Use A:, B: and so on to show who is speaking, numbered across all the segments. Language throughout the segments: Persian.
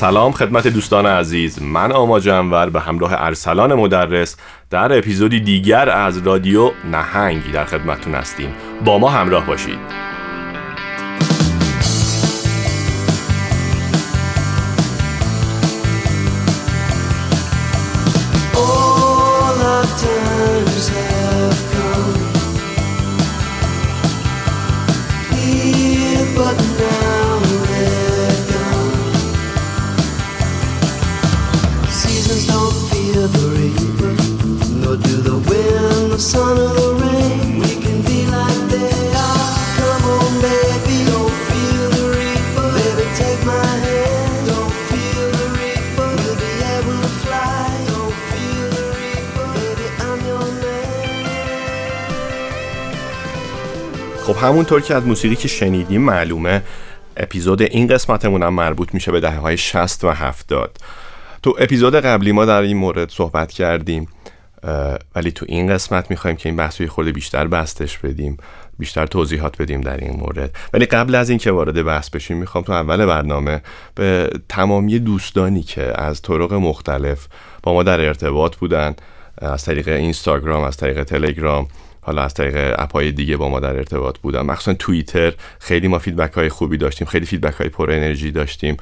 A: سلام خدمت دوستان عزیز. من آما جنور به همراه ارسلان مدرس در اپیزودی دیگر از رادیو نهنگی در خدمتتون هستیم. با ما همراه باشید. همونطور که از موسیقی که شنیدیم معلومه اپیزود این قسمتمون هم مربوط میشه به دهه های 60 و 70 تو اپیزود قبلی ما در این مورد صحبت کردیم ولی تو این قسمت می‌خوایم که این بحث رو خورده بیشتر بستش بدیم بیشتر توضیحات بدیم در این مورد. ولی قبل از اینکه وارد بحث بشیم می‌خوام تو اول برنامه به تمامی دوستانی که از طرق مختلف با ما در ارتباط بودن از طریق اینستاگرام از طریق تلگرام حالا از طریق app های دیگه با ما در ارتباط بودن. مخصوصا توییتر. خیلی ما feedback های خوبی داشتیم خیلی feedback های پر انرژی داشتیم.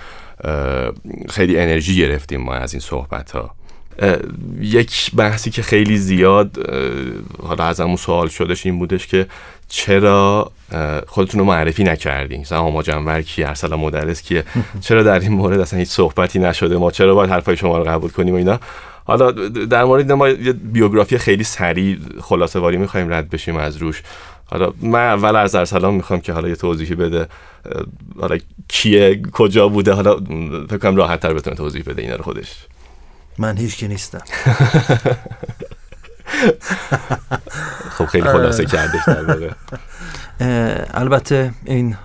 A: خیلی انرژی گرفتیم ما از این صحبت ها یک بحثی که خیلی زیاد حالا ازمون سوال شدش این بودش که چرا خودتون رو معرفی نکردین؟ مثلا هما جنور کی ارسلان مدرس کیه؟ چرا در این مورد اصلا هیچ صحبتی نشده؟ ما چرا باید حرفای شما رو قبول کنیم و اینا؟ حالا در مورد ما یه بیوگرافی خیلی سریع خلاصه واری می‌خوایم رد بشیم از روش. حالا من اول از ارسلان می‌خوام که حالا یه توضیحی بده. حالا کیه کجا بوده؟ حالا فکر کنم راحت تر بتونه توضیح بده اینا رو خودش.
B: من هیچ کی نیستم.
A: خب خیلی خلاصه کردش در واقع.
B: البته این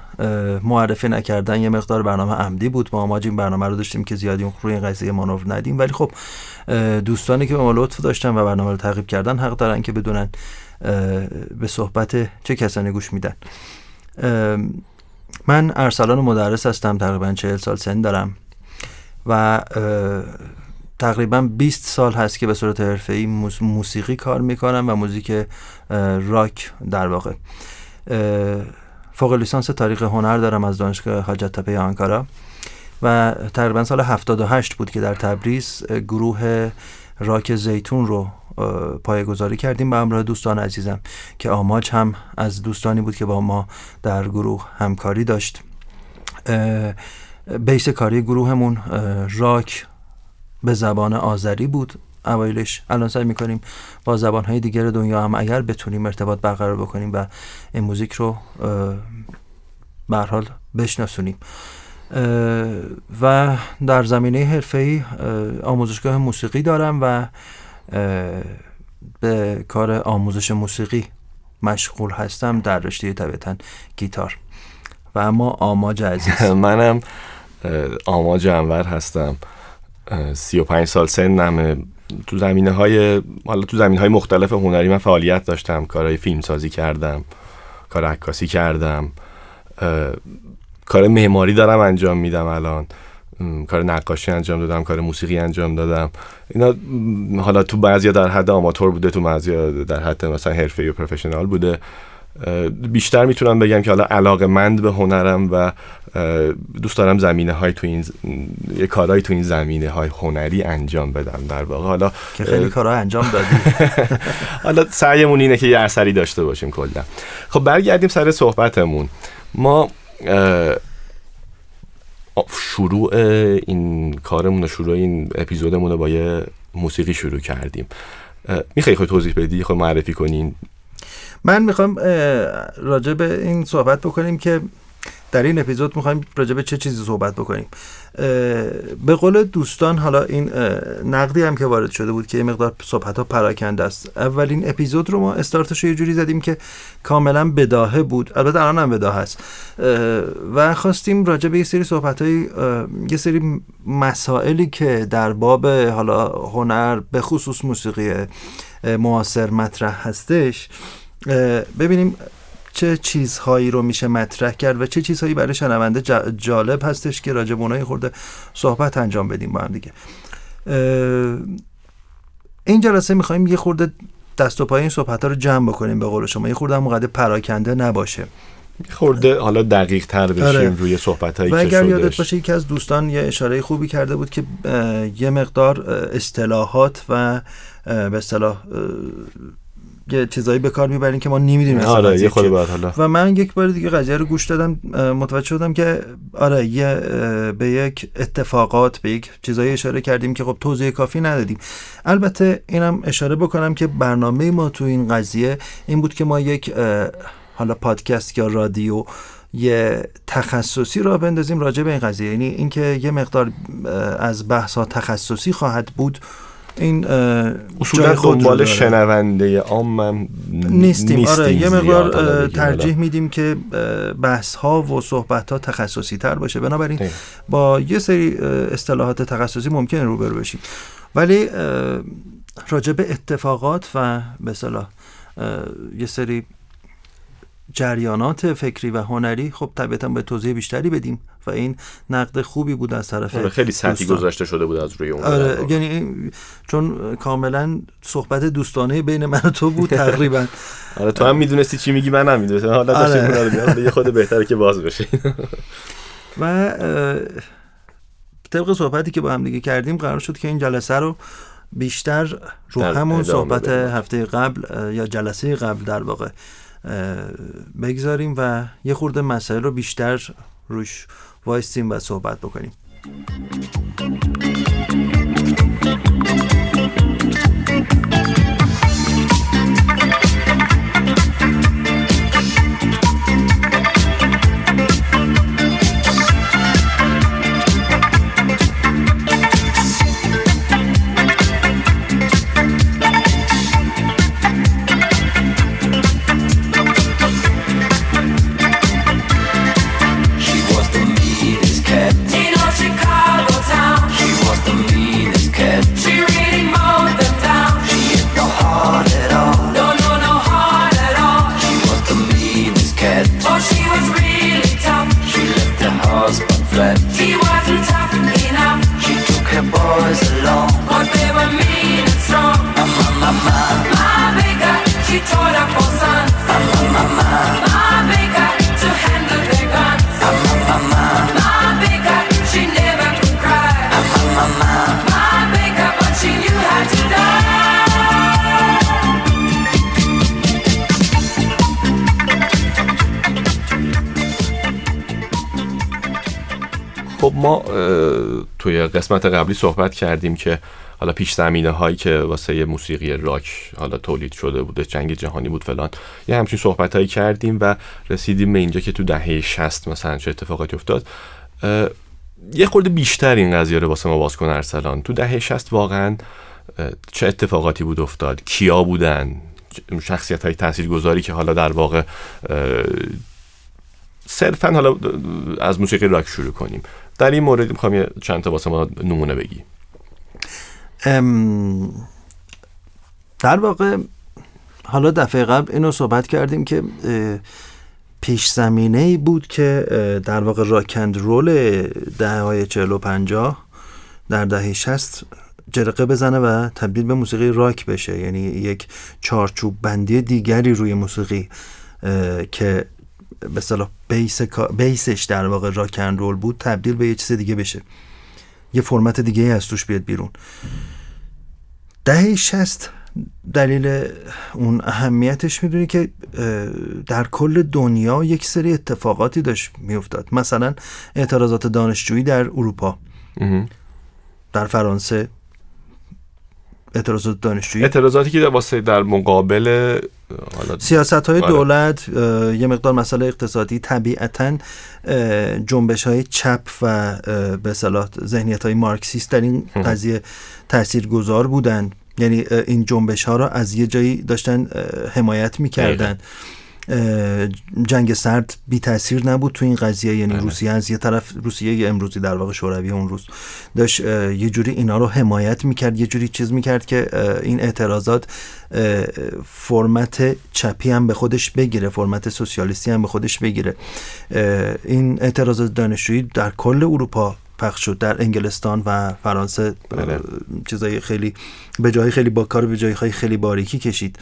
B: معرفی نکردن یه مقدار برنامه عمدی بود. ما آماج این برنامه رو داشتیم که زیادی روی این قضیه مانور ندیم. ولی خب دوستانی که به ما لطف داشتن و برنامه رو تعقیب کردن حق دارن که بدونن به صحبت چه کسانی گوش میدن. من ارسلان مدرس هستم تقریبا 40 سال سن دارم و تقریبا 20 سال هست که به صورت حرفه‌ای موس- موسیقی کار می‌کنم و موزیک راک در واقع. فوق لیسانس تاریخ هنر دارم از دانشگاه حاجت تپه آنکارا. و تقریبا سال 78 بود که در تبریز گروه راک زیتون رو پایگذاری کردیم به همراه دوستان عزیزم که آماج هم از دوستانی بود که با ما در گروه همکاری داشت. بیس کاری گروهمون راک به زبان آذری بود. اوایلش. الان سعی می‌کنیم با زبانهای دیگر دنیا هم اگر بتونیم ارتباط برقرار بکنیم و این موزیک رو به حال بشناسونیم. و در زمینه حرفه‌ای اه، آموزشگاه موسیقی دارم و به کار آموزش موسیقی مشغول هستم در رشته طبیعتا گیتار. و اما آماج عزیز.
A: منم آماج انور هستم. اه، 35 سال سنمه. تو زمینه های حالا تو زمینه های مختلف هنری من فعالیت داشتم. کارهای فیلم سازی کردم. کار عکاسی کردم. کار معماری دارم انجام میدم الان. کار نقاشی انجام دادم کار موسیقی انجام دادم. اینا حالا تو بعضیا در حد آماتور بوده تو بعضیا در حد مثلا حرفه‌ای و پروفشنال بوده. بیشتر می‌تونم بگم که حالا علاقه مند به هنرم و دوست دارم زمینه های تو این ز- یه کارهای تو این زمینه های هنری انجام بدم در واقع. حالا
B: که خیلی
A: اه،
B: کارها انجام دادی.
A: حالا سعیمون اینه که یه اثری داشته باشیم کلا. خب برگردیم سر صحبتمون. ما شروع این کارمون و شروع این اپیزودمون رو با یه موسیقی شروع کردیم. می‌خوای خود توضیح بدی؟ خود معرفی کنین
B: من می‌خوام راجع به این صحبت بکنیم که در این اپیزود می‌خوایم راجع به چه چیزی صحبت بکنیم. به قول دوستان حالا این نقدی هم که وارد شده بود که یه مقدار صحبت ها پراکنده است. اولین اپیزود رو ما استارتش یه جوری زدیم که کاملا بداهه بود. البته الان هم بداهه است. و خواستیم راجع به یه سری صحبت های یه سری مسائلی که در باب حالا هنر به خصوص موسیقی معاصر مطرح هستش ببینیم چه چیزهایی رو میشه مطرح کرد و چه چیزهایی برای شنونده جا- جالب هستش که راجع به خورده صحبت انجام بدیم با هم دیگه. این جلسه می‌خوایم یه خورده دست و پای این صحبت ها رو جمع بکنیم به قول شما. یه خورده هم پراکنده نباشه.
A: خورده حالا دقیق تر بشیم
B: آره.
A: روی صحبت هایی
B: و اگر یادت
A: شدش
B: باشه یکی از دوستان یه اشاره خوبی کرده بود که یه مقدار اصطلاحات و به اصطلاح یه چیزایی به کار می‌برین که ما نمی‌دونیم
A: آره یه خود. باید حالا.
B: و من یک بار دیگه قضیه رو گوش دادم متوجه شدم که آره یه به یک اتفاقات به یک چیزایی اشاره کردیم که خب توضیح کافی ندادیم. البته اینم اشاره بکنم که برنامه ما تو این قضیه این بود که ما یک حالا پادکست یا رادیو یه تخصصی را بندازیم راجع به این قضیه. یعنی اینکه یه مقدار از بحث ها تخصصی خواهد بود. این اه،
A: اصولا دنبال. شنونده عام هم
B: نیستیم آره یه مقدار اه،. ترجیح میدیم که اه، بحث ها و صحبت ها تخصصی تر باشه بنابراین
A: دقیقا.
B: با یه سری اه، اصطلاحات تخصصی ممکنه روبرو بشیم ولی اه، راجع به اتفاقات و به اصطلاح اه، یه سری جریانات فکری و هنری خب طبیعتا به توضیح بیشتری بدیم و این نقد خوبی بود از طرف
A: آره، خیلی سطحی. گذاشته شده بود از روی اون
B: آره. یعنی چون کاملا صحبت دوستانه بین من و تو بود تقریبا
A: آره تو هم می‌دونستی چی میگی من هم می‌دونستم حالا
B: آره.
A: یه خود بهتره که باز بشه
B: و طبق صحبتی که با هم دیگه کردیم قرار شد که این جلسه رو بیشتر رو همون صحبت. هفته قبل یا جلسه قبل در واقع بگذاریم و یه خورده مسائل رو بیشتر روش وایستیم و صحبت بکنیم.
A: قسمت قبلی صحبت کردیم که حالا پیش زمینه هایی که واسه موسیقی راک حالا تولید شده بوده جنگ جهانی بود فلان. یه همچین صحبت هایی کردیم و رسیدیم به اینجا که تو دهه 60 مثلا چه اتفاقاتی افتاد. یه خورده بیشتر این قضیه رو واسه ما باز کن ارسلان. تو دهه 60 واقعا چه اتفاقاتی بود افتاد؟ کیا بودن؟ شخصیت های تاثیرگذاری که حالا در واقع صرفا حالا از موسیقی راک شروع کنیم. در این مورد می‌خوام چند تا واسه ما نمونه بگی.
B: ام، در واقع حالا دفعه قبل اینو صحبت کردیم که پیش زمینه ای بود که در واقع راکند رول دهه های چهل و پنجاه در دهه شست جرقه بزنه و تبدیل به موسیقی راک بشه. یعنی یک چارچوب بندی دیگری روی موسیقی که به صلاح بیس بیسش در واقع راکن رول بود تبدیل به یه چیز دیگه بشه. یه فرمت دیگه از توش بیاد بیرون. دهه شست دلیل اون اهمیتش می‌دونی که در کل دنیا یک سری اتفاقاتی داشت میافتاد. مثلا اعتراضات دانشجویی در اروپا. در فرانسه. اعتراضات دانشجویی
A: اعتراضاتی که واسه در مقابل
B: سیاست های
A: آره.
B: دولت یه مقدار مسئله اقتصادی طبیعتا جنبش های چپ و به صلاح ذهنیت های مارکسیست در این. قضیه تأثیر گذار بودن یعنی این جنبش ها را از یه جایی داشتن حمایت می‌کردن جنگ سرد بی تاثیر نبود تو این قضیه یعنی
A: بله.
B: روسیه از یه طرف روسیه امروزی در واقع شوروی اون روز داشت یه جوری اینا رو حمایت می‌کرد یه جوری چیز می‌کرد که این اعتراضات فرمت چپی هم به خودش بگیره فرمت سوسیالیستی هم به خودش بگیره این اعتراضات دانشجویی در کل اروپا پخش شد در انگلستان و فرانسه
A: بله.
B: چیزای خیلی به جای خیلی با کار به جای خیلی باریکی کشید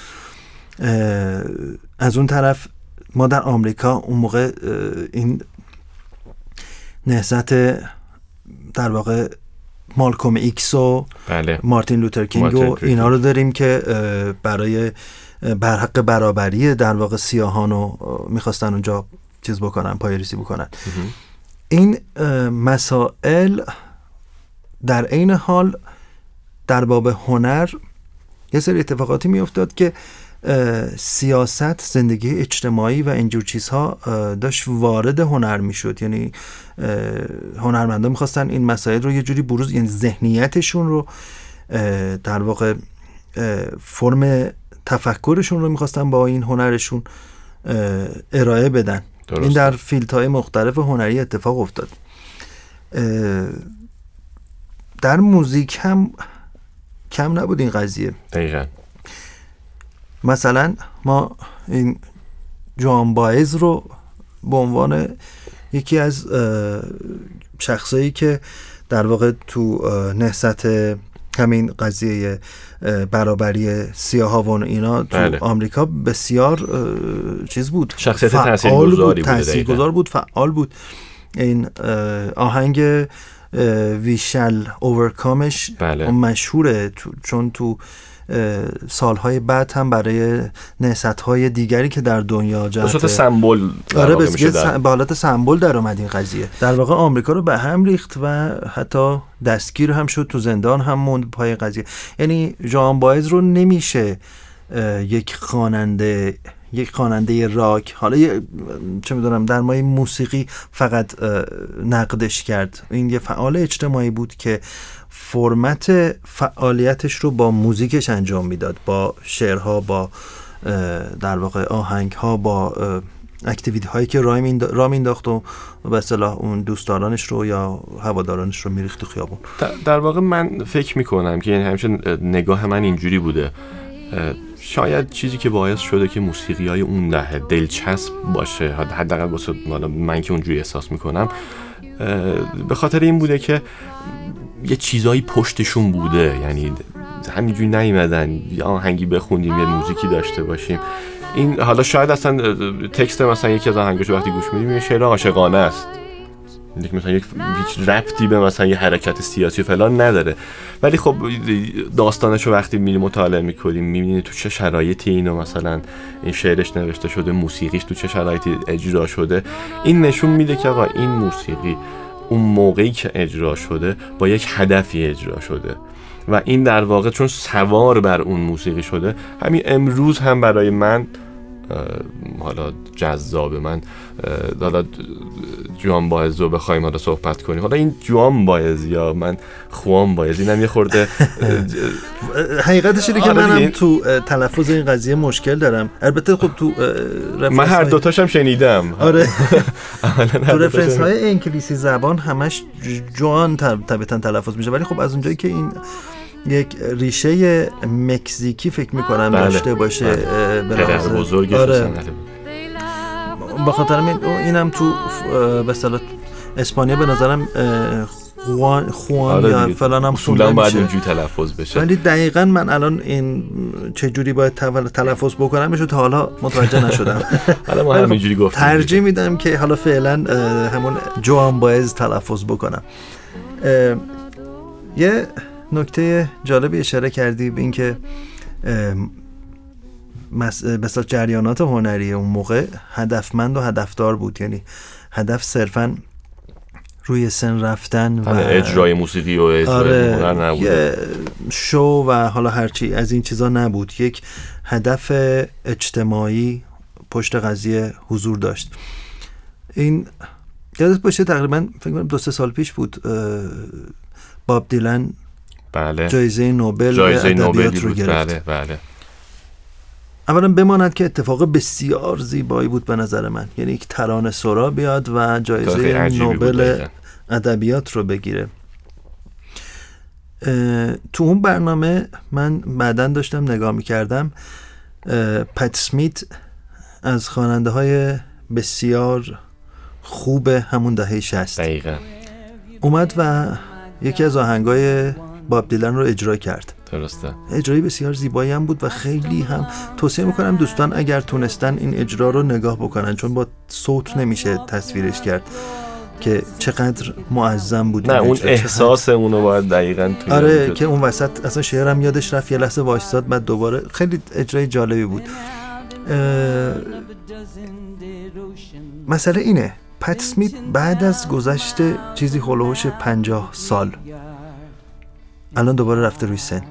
B: از اون طرف ما در آمریکا اون موقع این نهضت در واقع مالکوم ایکس و
A: بله.
B: مارتین لوترکینگ
A: مارتین
B: و
A: لوتر
B: اینا
A: کینگ.
B: رو داریم که برای برحق برابری در واقع سیاهان رو می‌خواستن اونجا چیز بکنن پایه‌ریزی بکنن. این مسائل در عین حال در باب هنر یه سری اتفاقاتی میافتاد که سیاست زندگی اجتماعی و اینجور چیزها داشت وارد هنر می‌شد. یعنی اه، هنرمندان می‌خواستن این مسائل رو یه جوری بروز یعنی ذهنیتشون رو در واقع فرم تفکرشون رو می‌خواستن با این هنرشون ارائه بدن.
A: درسته.
B: این در فیلت های مختلف هنری اتفاق افتاد. در موزیک هم کم نبود این قضیه.
A: دقیقا.
B: مثلا ما این جوان باعز رو به عنوان یکی از شخصایی که در واقع تو اه، نهضت همین قضیه برابری سیاه و اینا تو
A: بله.
B: آمریکا بسیار چیز بود
A: شخصیت تاثیرگذاری بوده
B: تاثیرگذار. بود فعال بود این آهنگ ویشل اوورکامش
A: بله.
B: مشهوره تو- چون تو سالهای بعد هم برای نهست های دیگری که در دنیا
A: به
B: جهت
A: سمبل
B: آره به
A: میشه در-
B: به حالت سمبل در اومد این قضیه. در واقع آمریکا رو به هم ریخت و حتی دستگیر هم شد تو زندان هم موند پای قضیه. یعنی ژان باز رو نمیشه یک خواننده یک خواننده راک حالا یه- چه می‌دونم در مای موسیقی فقط نقدش کرد. این یه فعال اجتماعی بود که فرمت فعالیتش رو با موزیکش انجام می‌داد با شعرها با در واقع آهنگ ها با اکتیویتی هایی که راه مینداخت و به اصطلاح اون دوستدارانش رو یا هوادارانش رو میریخت خیابون.
A: در- واقع من فکر می‌کنم که یعنی همیشه نگاه من اینجوری بوده شاید چیزی که باعث شده که موسیقی های اون دهه دلچسب باشه حد- حداقل واسه من که اونجوری احساس می‌کنم به خاطر این بوده که یه چیزایی پشتشون بوده. یعنی همینجوری نیومدن یه آهنگی بخونیم یه موزیکی داشته باشیم. این حالا شاید اصلا تکست مثلا یکی از آهنگاشو وقتی گوش میدیم یه شعر عاشقانه است. یک مثلا یک هیچ ربطی به مثلا یه حرکت سیاسی و فلان نداره. ولی خب داستانش رو وقتی میری مطالعه می‌کنیم می‌بینی تو چه شرایطی اینو مثلا این شعرش نوشته شده موسیقیش تو چه شرایطی اجرا شده. این نشون میده که آقا این موسیقی اون موقعی که اجرا شده با یک هدفی اجرا شده. و این در واقع چون سوار بر اون موسیقی شده همین امروز هم برای من حالا جذاب من حالا جوان باعز رو بخوایم حالا صحبت کنیم. حالا این جوان باعز یا من خوان باعز اینم یه خورده
B: حقیقتش اینه که منم. تو تلفظ این قضیه مشکل دارم. البته خب تو
A: من هر دوتاشم شنیدم.
B: آره. تو رفرنس های انگلیسی زبان همش جوان طب- طبیعتا تلفظ میشه. ولی خب از اونجایی که این یک ریشه مکزیکی فکر می‌کنم
A: بله،
B: داشته باشه
A: بله.
B: به
A: بزرگش
B: آره. به خاطر این اینم تو به اصطلاح اسپانیا به نظرم خوان خوان
A: آره
B: یا. فلان هم
A: اصولا باید اونجوری تلفظ بشه.
B: ولی دقیقا من الان این چه جوری باید تلفظ بکنم تا حالا متوجه نشدم.
A: حالا ما همینجوری گفتیم
B: ترجیح میدم که حالا فعلا همون جوان باز تلفظ بکنم. یه نکته جالبی اشاره کردی به اینکه مثلا جریانات هنری اون موقع هدفمند و هدفدار بود. یعنی هدف صرفا روی سن رفتن و
A: اجرای موسیقی و اجرای
B: آره
A: نبوده.
B: یه شو و حالا هرچی از این چیزا نبود. یک هدف اجتماعی پشت قضیه حضور داشت. این یادت باشه تقریبا فکر کنم دو سه سال پیش بود باب دیلن
A: بله.
B: جایزه نوبل
A: جایزه
B: ادبیات
A: نوبلی
B: رو گرفت.
A: بله بله.
B: اولا بماند که اتفاق بسیار زیبایی بود به نظر من. یعنی یک ترانه سرا بیاد و جایزه نوبل. ادبیات رو بگیره. تو اون برنامه من بعدا داشتم نگاه می‌کردم. پت سمیت از خواننده های بسیار خوب همون دهه 60
A: دقیقا.
B: اومد و یکی از آهنگای باب دیلن رو اجرا کرد.
A: درسته.
B: اجرایی بسیار زیبایی هم بود و خیلی هم توصیه می‌کنم دوستان اگر تونستن این اجرا رو نگاه بکنن چون با صوت نمیشه تصویرش کرد که چقدر معظم بود
A: نه اون
B: چقدر-
A: احساس اونو باید دقیقا توی
B: آره که اون وسط اصلا شعرم یادش رفت یه لحظه وایستاد بعد دوباره خیلی اجرای جالبی بود. اه، مسئله اینه پت سمیت بعد از گذشت چیزی حول و حوش پنجاه سال. الان دوباره رفته روی سن.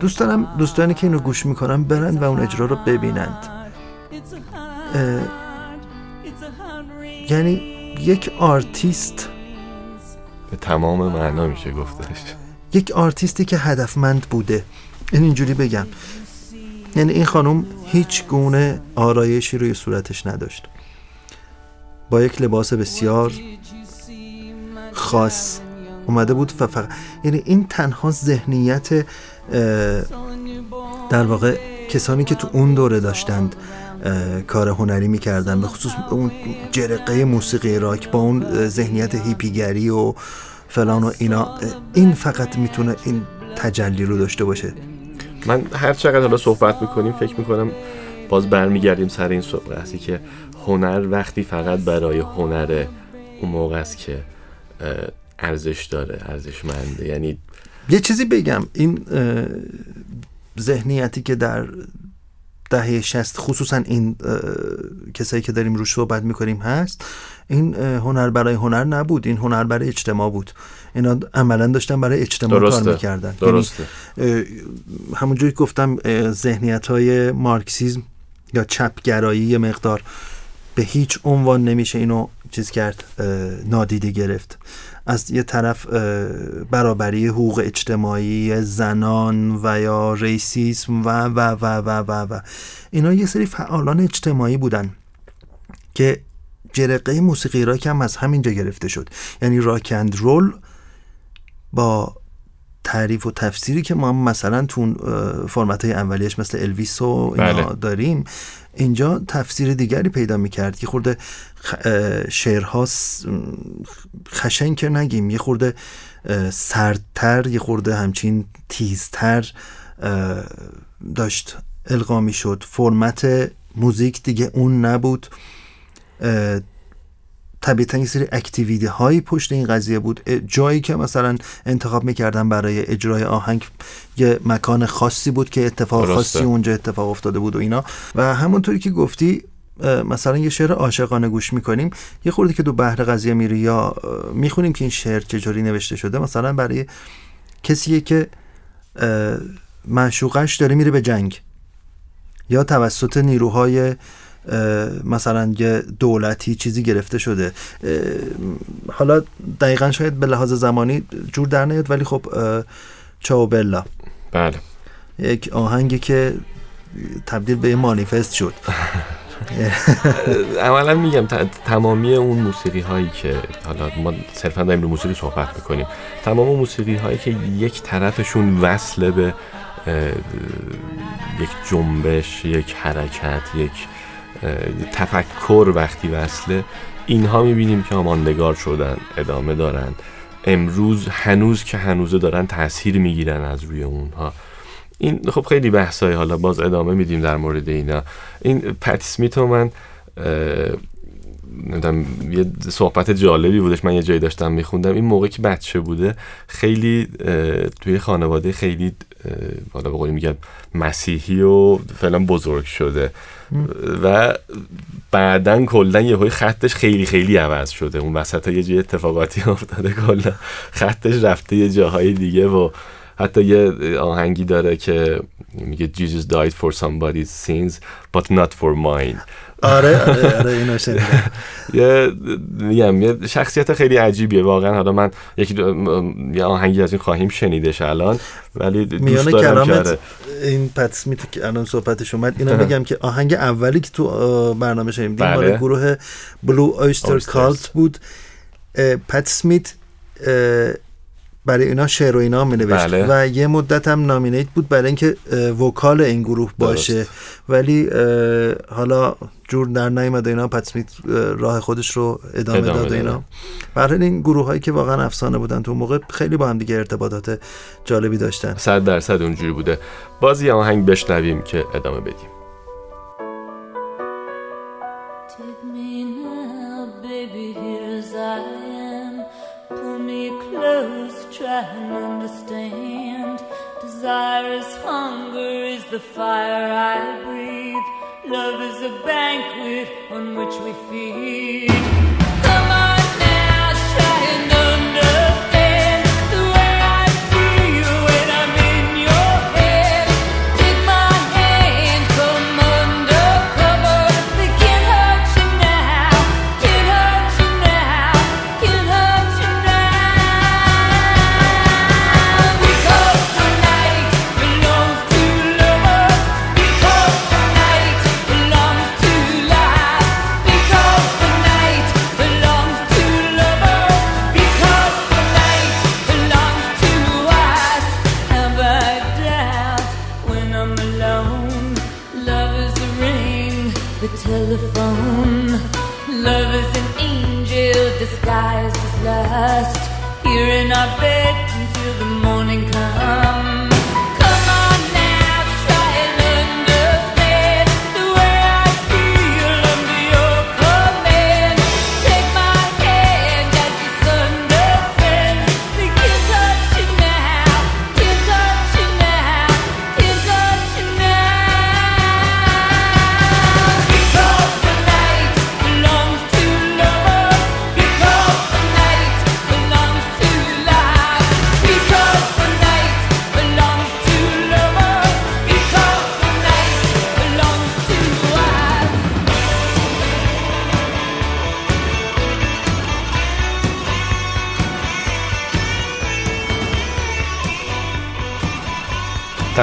B: دوست دارم دوستانی که اینو گوش می‌کنن برن و اون اجرا رو ببینند. یعنی یک آرتیست
A: به تمام معنا میشه گفتش.
B: یک آرتیستی که هدفمند بوده. این اینجوری بگم. یعنی این خانم هیچ گونه آرایشی روی صورتش نداشت. با یک لباس بسیار خاص. اومده بود و فقط یعنی این تنها ذهنیت در واقع کسانی که تو اون دوره داشتند کار هنری می‌کردن به خصوص اون جرقه موسیقی راک با اون ذهنیت هیپیگری و فلان و اینا این فقط می‌تونه این تجلی رو داشته باشه.
A: من هر چقدر حالا صحبت می‌کنیم فکر می‌کنم باز برمیگردیم سر این بحثی که هنر وقتی فقط برای هنر اون موقع است که ارزش داره ارزشمنده. یعنی
B: یه چیزی بگم این ذهنیتی که در دهه 60 خصوصا این کسایی که داریم روش صحبت می‌کنیم هست این هنر برای هنر نبود این هنر برای اجتماع بود. اینا عملا داشتن برای اجتماع کار
A: درسته
B: می‌کردن.
A: درسته.
B: همونجوری گفتم ذهنیت های مارکسیزم یا چپگرایی یه مقدار به هیچ عنوان نمیشه اینو چیز کرد نادیده گرفت. از یه طرف برابری حقوق اجتماعی زنان و یا ریسیسم و و و و و و. اینا یه سری فعالان اجتماعی بودن که جرقه موسیقی راک هم از همینجا گرفته شد. یعنی راک اند رول با تعریف و تفسیری که ما مثلا تو فرمت های اولیش مثل الویس و اینا
A: بله.
B: داریم اینجا تفسیر دیگری پیدا می‌کرد یه خورده شعرها خشن که نگیم یه خورده سردتر یه خورده همچین تیزتر داشت القا می‌شد فرمت موزیک دیگه اون نبود طبیعتا یه سری اکتیویتی هایی پشت این قضیه بود جایی که مثلا انتخاب می‌کردن برای اجرای آهنگ یه مکان خاصی بود که اتفاق. خاصی اونجا اتفاق افتاده بود و اینا و همونطوری که گفتی مثلا یه شعر عاشقانه گوش می‌کنیم یه خورده که دو بحر قضیه میری یا می‌خونیم که این شعر چجوری نوشته شده مثلا برای کسیه که معشوقش داره میره به جنگ یا توسط نیروهای مثلا یه دولتی چیزی گرفته شده. حالا دقیقا شاید به لحاظ زمانی جور در نیاد ولی خب چاو بلا.
A: بله.
B: یک آهنگی که تبدیل به یه مانیفست شد.
A: عملا میگم تمامی اون موسیقی هایی که حالا ما صرفا داریم رو موسیقی صحبت می‌کنیم تمام موسیقی هایی که یک طرفشون وصله به یک جنبش یک حرکت یک تفکر وقتی وصله اینها می‌بینیم که ماندگار شدن ادامه دارن. امروز هنوز که هنوزه دارن تاثیر می‌گیرن از روی اونها. این خب خیلی بحثای حالا باز ادامه میدیم در مورد اینا. این پت سمیت رو من نمی‌دونم یه صحبت جالبی بودش من یه جایی داشتم میخوندم. این موقع که بچه بوده خیلی توی خانواده خیلی حالا به قولی میگن مسیحی و فعلا بزرگ شده. و بعدا کلا یه خطش خیلی خیلی عوض شده. اون وسط یه جای اتفاقاتی افتاده. کلا خطش رفته یه جاهای دیگه و حتی یه آهنگی داره که میگه Jesus died for somebody's sins but not for mine.
B: آره آره آره اینو
A: یه میگم یه شخصیت خیلی عجیبیه. واقعا حالا من یکی یه آهنگی از این خواهیم شنیدش الان. ولی دوست دارم که
B: کلامت
A: آره.
B: این پت اسمیت که الان صحبتش اومد اینا بگم که آهنگ اولی که تو برنامه شنیدیم
A: بله.
B: مال گروه بلو آیستر. کالت بود پت اسمیت اه، برای اینا شعر و اینا می نوشت
A: بله.
B: و یه مدت هم نامینیت بود برای اینکه وکال این گروه باشه ولی اه، حالا جور در نیومد و اینا پت اسمیت اه، راه خودش رو ادامه,
A: ادامه
B: داد و اینا. برای این گروه هایی که واقعا افسانه بودن تو اون موقع خیلی با هم دیگه ارتباطات جالبی داشتن
A: صد درصد اونجوری بوده باز یه آهنگ بشنویم که ادامه بدیم
C: Take me now, baby, here as I am. Pull me close, try and understand. Desire is hunger, is the fire I breathe. Love is a banquet on which we feed.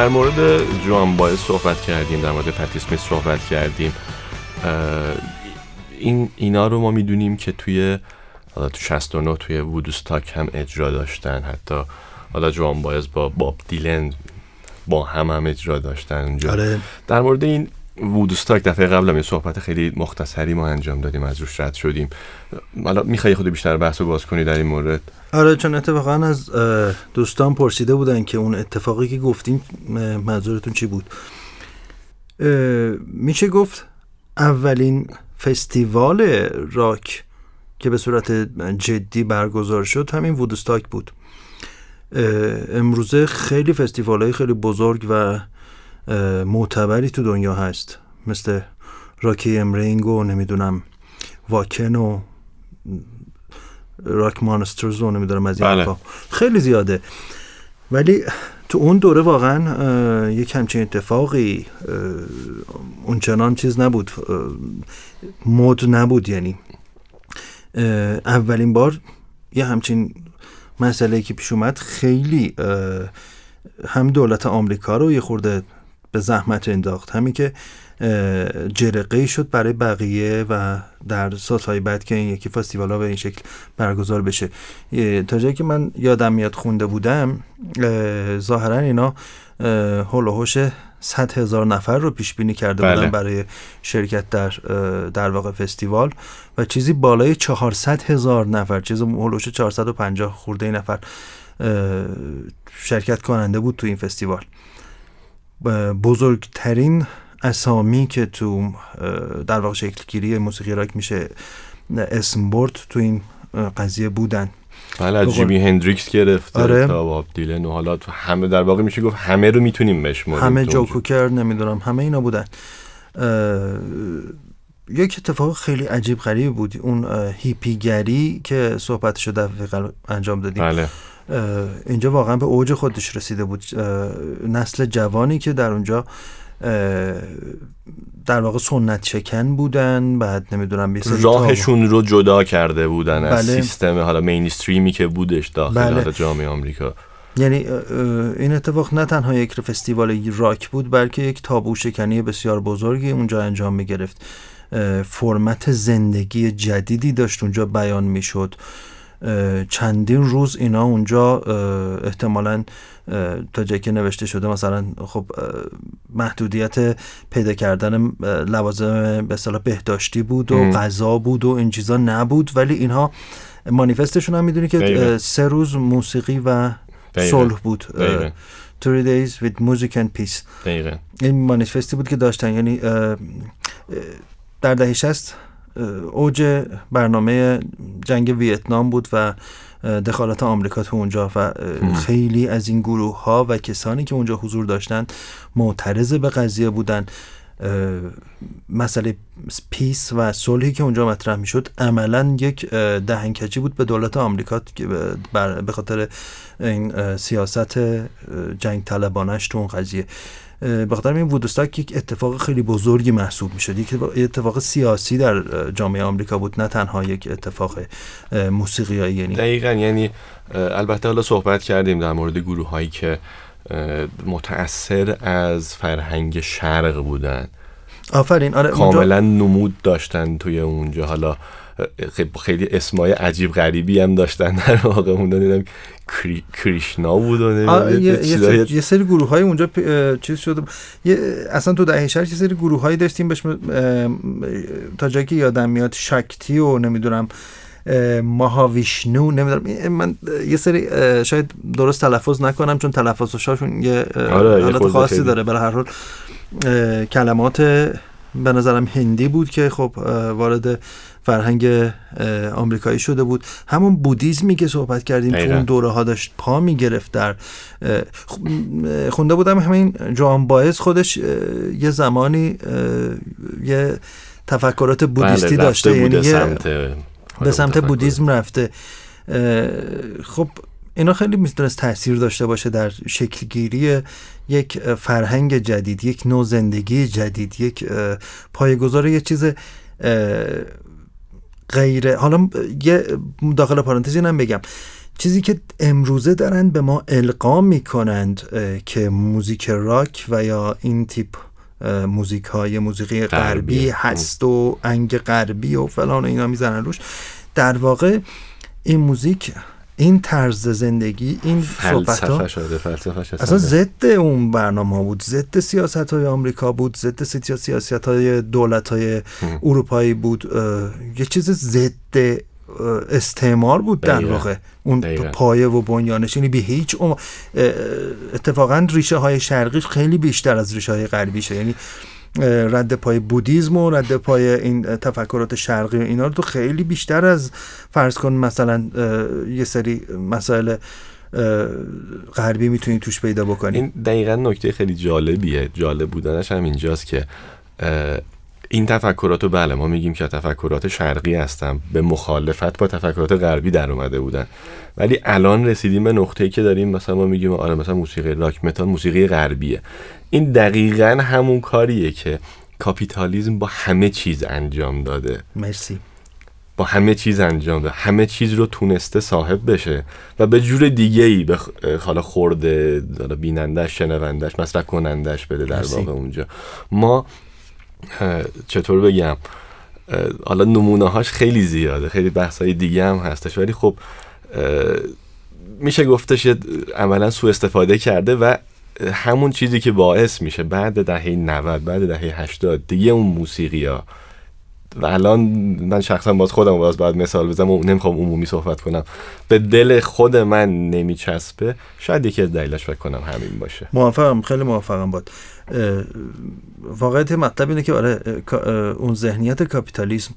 A: در مورد جوان باید صحبت کردیم در مورد پتی اسمیت صحبت کردیم. این اینا رو ما می‌دونیم که توی حالا تو 69 توی وودستاک هم اجرا داشتن. حتی حالا جوان بایز با باب دیلن با هم هم اجرا داشتن اونجا.
B: آره.
A: در مورد این وودستاک دفعه قبل هم یه صحبت خیلی مختصری ما انجام دادیم از روش رد شدیم. حالا می‌خوای خود بیشتر بحث باز کنی در این مورد؟
B: آره چون اتفاقا از دوستان پرسیده بودن که اون اتفاقی که گفتیم منظورتون چی بود؟ میشه گفت اولین فستیوال راک که به صورت جدی برگزار شد همین وودستاک بود. امروزه خیلی فستیوال های خیلی بزرگ و معتبری تو دنیا هست. مثل راکی امرینگ و نمی‌دونم واکن و راک مانسترز رو نمی‌دونم از این
A: بله.
B: خیلی زیاده. ولی تو اون دوره واقعا یک همچین اتفاقی اونچنان چیز نبود. مد نبود یعنی. اولین بار یه همچین مسئله که پیش اومد خیلی هم دولت آمریکا رو یه خورده به زحمت انداخت. همین که جرقه شد برای بقیه و در سالهای بعد که این یکی فستیوال ها به این شکل برگزار بشه. تا جایی که من یادم میاد خونده بودم اه، ظاهرا اینا هول و هوش 100 هزار نفر رو پیش بینی کرده
A: بله.
B: بودن برای شرکت در در واقع فستیوال و چیزی بالای 400 هزار نفر چیز هولوش 450 خورده نفر شرکت کننده بود تو این فستیوال. بزرگترین اسامی که تو در واقع شکلگیری موسیقی راک میشه اسم برد تو این قضیه بودن.
A: بله از جیمی هندریکس گرفته
B: آره.
A: تا باب دیلن و حالا تو همه در واقع میشه گفت همه رو می‌تونیم بشماریم
B: همه جو. کوکر نمی‌دونم همه اینا بودن. یک اتفاق خیلی عجیب غریب بود. اون هیپیگری که صحبتشو دفعه قبل انجام دادیم.
A: بله.
B: اینجا واقعا به اوج خودش رسیده بود نسل جوانی که در اونجا در واقع سنت شکن بودن بعد نمی‌دونم
A: راهشون رو جدا کرده بودن از
B: بله.
A: سیستم حالا مینستریمی که بودش داخل
B: بله.
A: جامعه آمریکا
B: یعنی این اتفاق نه تنها یک فستیوال راک بود بلکه یک تابو شکنی بسیار بزرگی اونجا انجام می گرفت فرمت زندگی جدیدی داشت اونجا بیان می شد چندین روز اینا اونجا احتمالا تا جایی که نوشته شده مثلا خب محدودیت پیدا کردن لوازم به اصطلاح بهداشتی بود و. غذا بود و این چیزا نبود ولی اینها مانیفستشون هم می‌دونی که سه روز موسیقی و. صلح بود اه،
A: دقیقاً.
B: Three days with music and peace این مانیفستی بود که داشتن یعنی در دهه 60 اه، اوج برنامه جنگ ویتنام بود و دخالت آمریکا تو اونجا و. خیلی از این گروه ها و کسانی که اونجا حضور داشتن معترض به قضیه بودن مسئله پیس و صلحی که اونجا مطرح می‌شد عملا یک دهنکجی بود به دولت آمریکا به- خاطر این سیاست جنگ طلبانش تو اون قضیه اه، به خاطر این وودستاک یک اتفاق خیلی بزرگی محسوب می‌شد. یک اتفاق- سیاسی در جامعه آمریکا بود نه تنها یک اتفاق موسیقیایی یعنی.
A: دقیقا یعنی البته حالا صحبت کردیم در مورد گروه هایی که متأثر از فرهنگ شرق بودن.
B: آفرین آره اونجا
A: کاملا نمود داشتن توی اونجا. حالا خیلی- اسمای عجیب غریبی هم داشتن در واقع اونجا دیدم کری، کریشنا بود و
B: یه,
A: یه
B: یه سری, یه گروه های اونجا پ- چیز شده. یه اصلا تو دهه 60 یه سری گروه هایی داشتیم بهش م- تا جایی که یادم میاد شکتی و نمی‌دونم ماهاویشنو نمی‌دونم من یه سری شاید درست تلفظ نکنم چون تلفظشاشون یه
A: آره، یه
B: حالت
A: خورده
B: خاصی. داره به هر حال کلمات به نظرم هندی بود که خب وارد فرهنگ آمریکایی شده بود همون بودیزمی که صحبت کردیم تو. اون دوره ها داشت پا می‌گرفت در اه، خ- اه، خونده بودم همین جوان باعث خودش یه زمانی یه تفکرات بودیستی
A: بله،
B: داشته یعنی
A: سمت
B: به سمت. بودیزم رفته خب اینا خیلی می‌تونست تاثیر داشته باشه در شکلگیری یک فرهنگ جدید یک نوع زندگی جدید یک اه، پایه‌گذار یه چیز غیر حالا یه داخل پرانتز اینم بگم. چیزی که امروزه دارن به ما القا می‌کنند که موزیک راک و یا این تیپ موزیک های موسیقی غربی
A: غربی.
B: هست و انگ غربی و فلان و اینا می‌زنن روش. در واقع این موزیک این طرز زندگی این صحبت ها
A: فلسفه شده فلسفه شده.
B: اصلا ضد اون برنامه ها بود ضد سیاست های آمریکا بود ضد سیاست های دولت های اروپایی بود. یه چیز ضد استعمار بود در
A: دقیقاً.
B: واقع. اون
A: دقیقاً.
B: پایه و بنیانش یعنی به هیچ اتفاقا ریشه های شرقی خیلی بیشتر از ریشه های غربیشه. یعنی اه، رد پای بودیزم و رد پای این تفکرات شرقی و اینا رو تو خیلی بیشتر از فرض کن مثلا یه سری مسائل غربی می‌تونی توش پیدا بکنی.
A: این دقیقا نکته خیلی جالبیه. جالب بودنش هم اینجاست که این تفکرات رو بله ما میگیم که تفکرات شرقی هستن. به مخالفت با تفکرات غربی در اومده بودن. ولی الان رسیدیم به نقطه‌ای که داریم. مثلا ما میگیم آره مثلا موسیقی راک متال موسیقی غربیه. این دقیقا همون کاریه که کاپیتالیزم با همه چیز انجام داده.
B: مرسی.
A: با همه چیز انجام داده همه چیز رو تونسته صاحب بشه و یه جور دیگه ای به حالا خورد بینندش شنوندش مصرف کنندش بده در. واقع اونجا. ما چطور بگم؟ حالا نمونه هاش خیلی زیاده خیلی بحث های دیگه هم هستش ولی خب میشه گفتش عملا سوء استفاده کرده و همون چیزی که باعث میشه بعد دهه 90 بعد دهه 80 دیگه اون موسیقی ها و الان من شخصا باز خودم باز باید مثال بزنم و نمی‌خوام عمومی صحبت کنم. به دل خود من نمیچسبه. شاید یکی از دلیلاش فکر کنم همین باشه.
B: موافقم خیلی موافقم اه، واقعیت مطلب اینه که آره اون ذهنیت کاپیتالیسم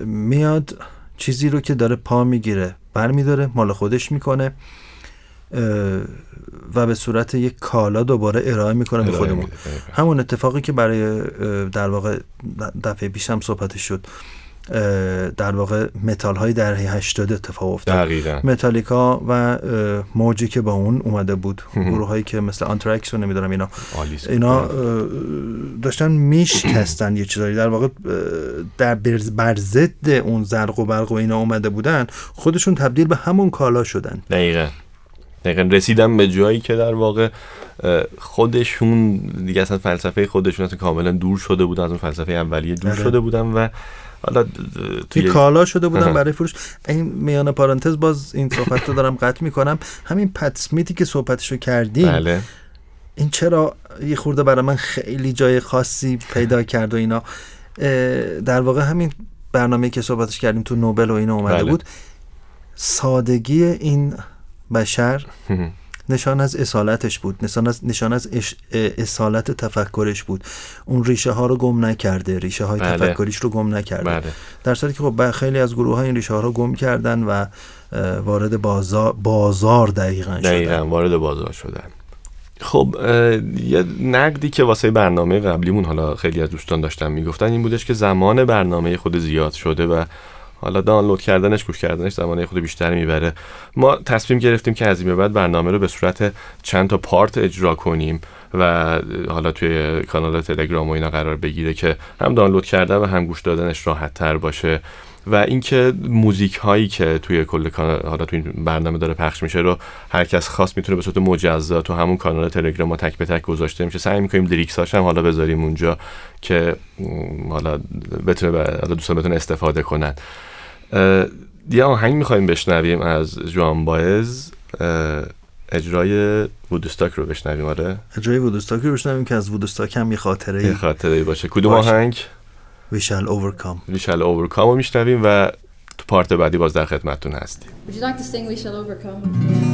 B: میاد چیزی رو که داره پا می‌گیره برمیداره مال خودش می‌کنه. و به صورت یک کالا دوباره ارائه می‌کنه به خودمون. همون اتفاقی که برای در واقع دفعه پیش هم صحبتش شد در واقع متال های دهه 80 اتفاق افتاد.
A: دقیقا.
B: متالیکا و موجی که با اون اومده بود. گروه هایی که مثل آنترکس رو نمی‌دونم اینا. اینا اه، داشتن میشکستن یه چیزایی. در واقع در بر ضد اون زرق و برق و اینا اومده بودن خودشون تبدیل به همون کالا شدن.
A: دقیقا. دقیقا رسیدن به جایی که در واقع خودشون دیگه اصلا فلسفه خودشون اصلا کاملا دور شده بودن از اون فلسفه اولیه دور
B: آره.
A: شده بودن و حالا
B: توی کالا شده بودن
A: آها.
B: برای فروش این میان پارانتز باز این صحبت رو دارم قطع می‌کنم همین پت سمیتی که صحبتش رو کردیم
A: بله
B: این چرا یه خورده برای من خیلی جای خاصی پیدا کرد و اینا در واقع همین برنامه که صحبتش کردیم تو نوبل و اینا اومده
A: بله.
B: بود سادگی این بشر نشان از اصالتش بود نشان از نشان از اش- اصالت تفکرش بود. اون ریشه ها رو گم نکرده ریشه های
A: بله.
B: تفکریش رو گم نکرده.
A: بله.
B: در صورتی که خب خیلی از گروه ها این ریشه ها رو گم کردن و وارد بازار بازار دقیقا شدن.
A: دقیقا وارد بازار شدن. خب یه نقدی که واسه برنامه قبلیمون حالا خیلی از دوستان داشتن می‌گفتن این بودش که زمان برنامه خود زیاد شده و حالا دانلود کردنش گوش کردنش زمانه خود بیشتر می‌بره. ما تصمیم گرفتیم که از این به بعد برنامه رو به صورت چند تا پارت اجرا کنیم و حالا توی کانال تلگرام و اینا قرار بگیره که هم دانلود کردن و هم گوش دادنش راحت تر باشه. و اینکه موزیک هایی که توی کل کانال حالا توی این برنامه داره پخش میشه رو هر کس خواست می‌تونه به صورت مجزا تو همون کانال تلگرام ما تک به تک گذاشته میشه. سعی می‌کنیم lyrics هاش هم حالا بذاریم اونجا که حالا بتونه حالا دوستان بتونه استفاده کنن. یه آهنگ می‌خوایم بشنویم از جوآن بائز. اجرای وودستاک رو بشنویم آره؟
B: اجرای وودستاک رو بشنویم که از وودستاک هم یه خاطره
A: یه خاطره باشه. کدوم. آهنگ؟
B: We shall overcome
A: ویشال اوورکام رو میشنویم و تو پارت بعدی باز در خدمتتون هستیم
D: Would you like to sing We Shall Overcome?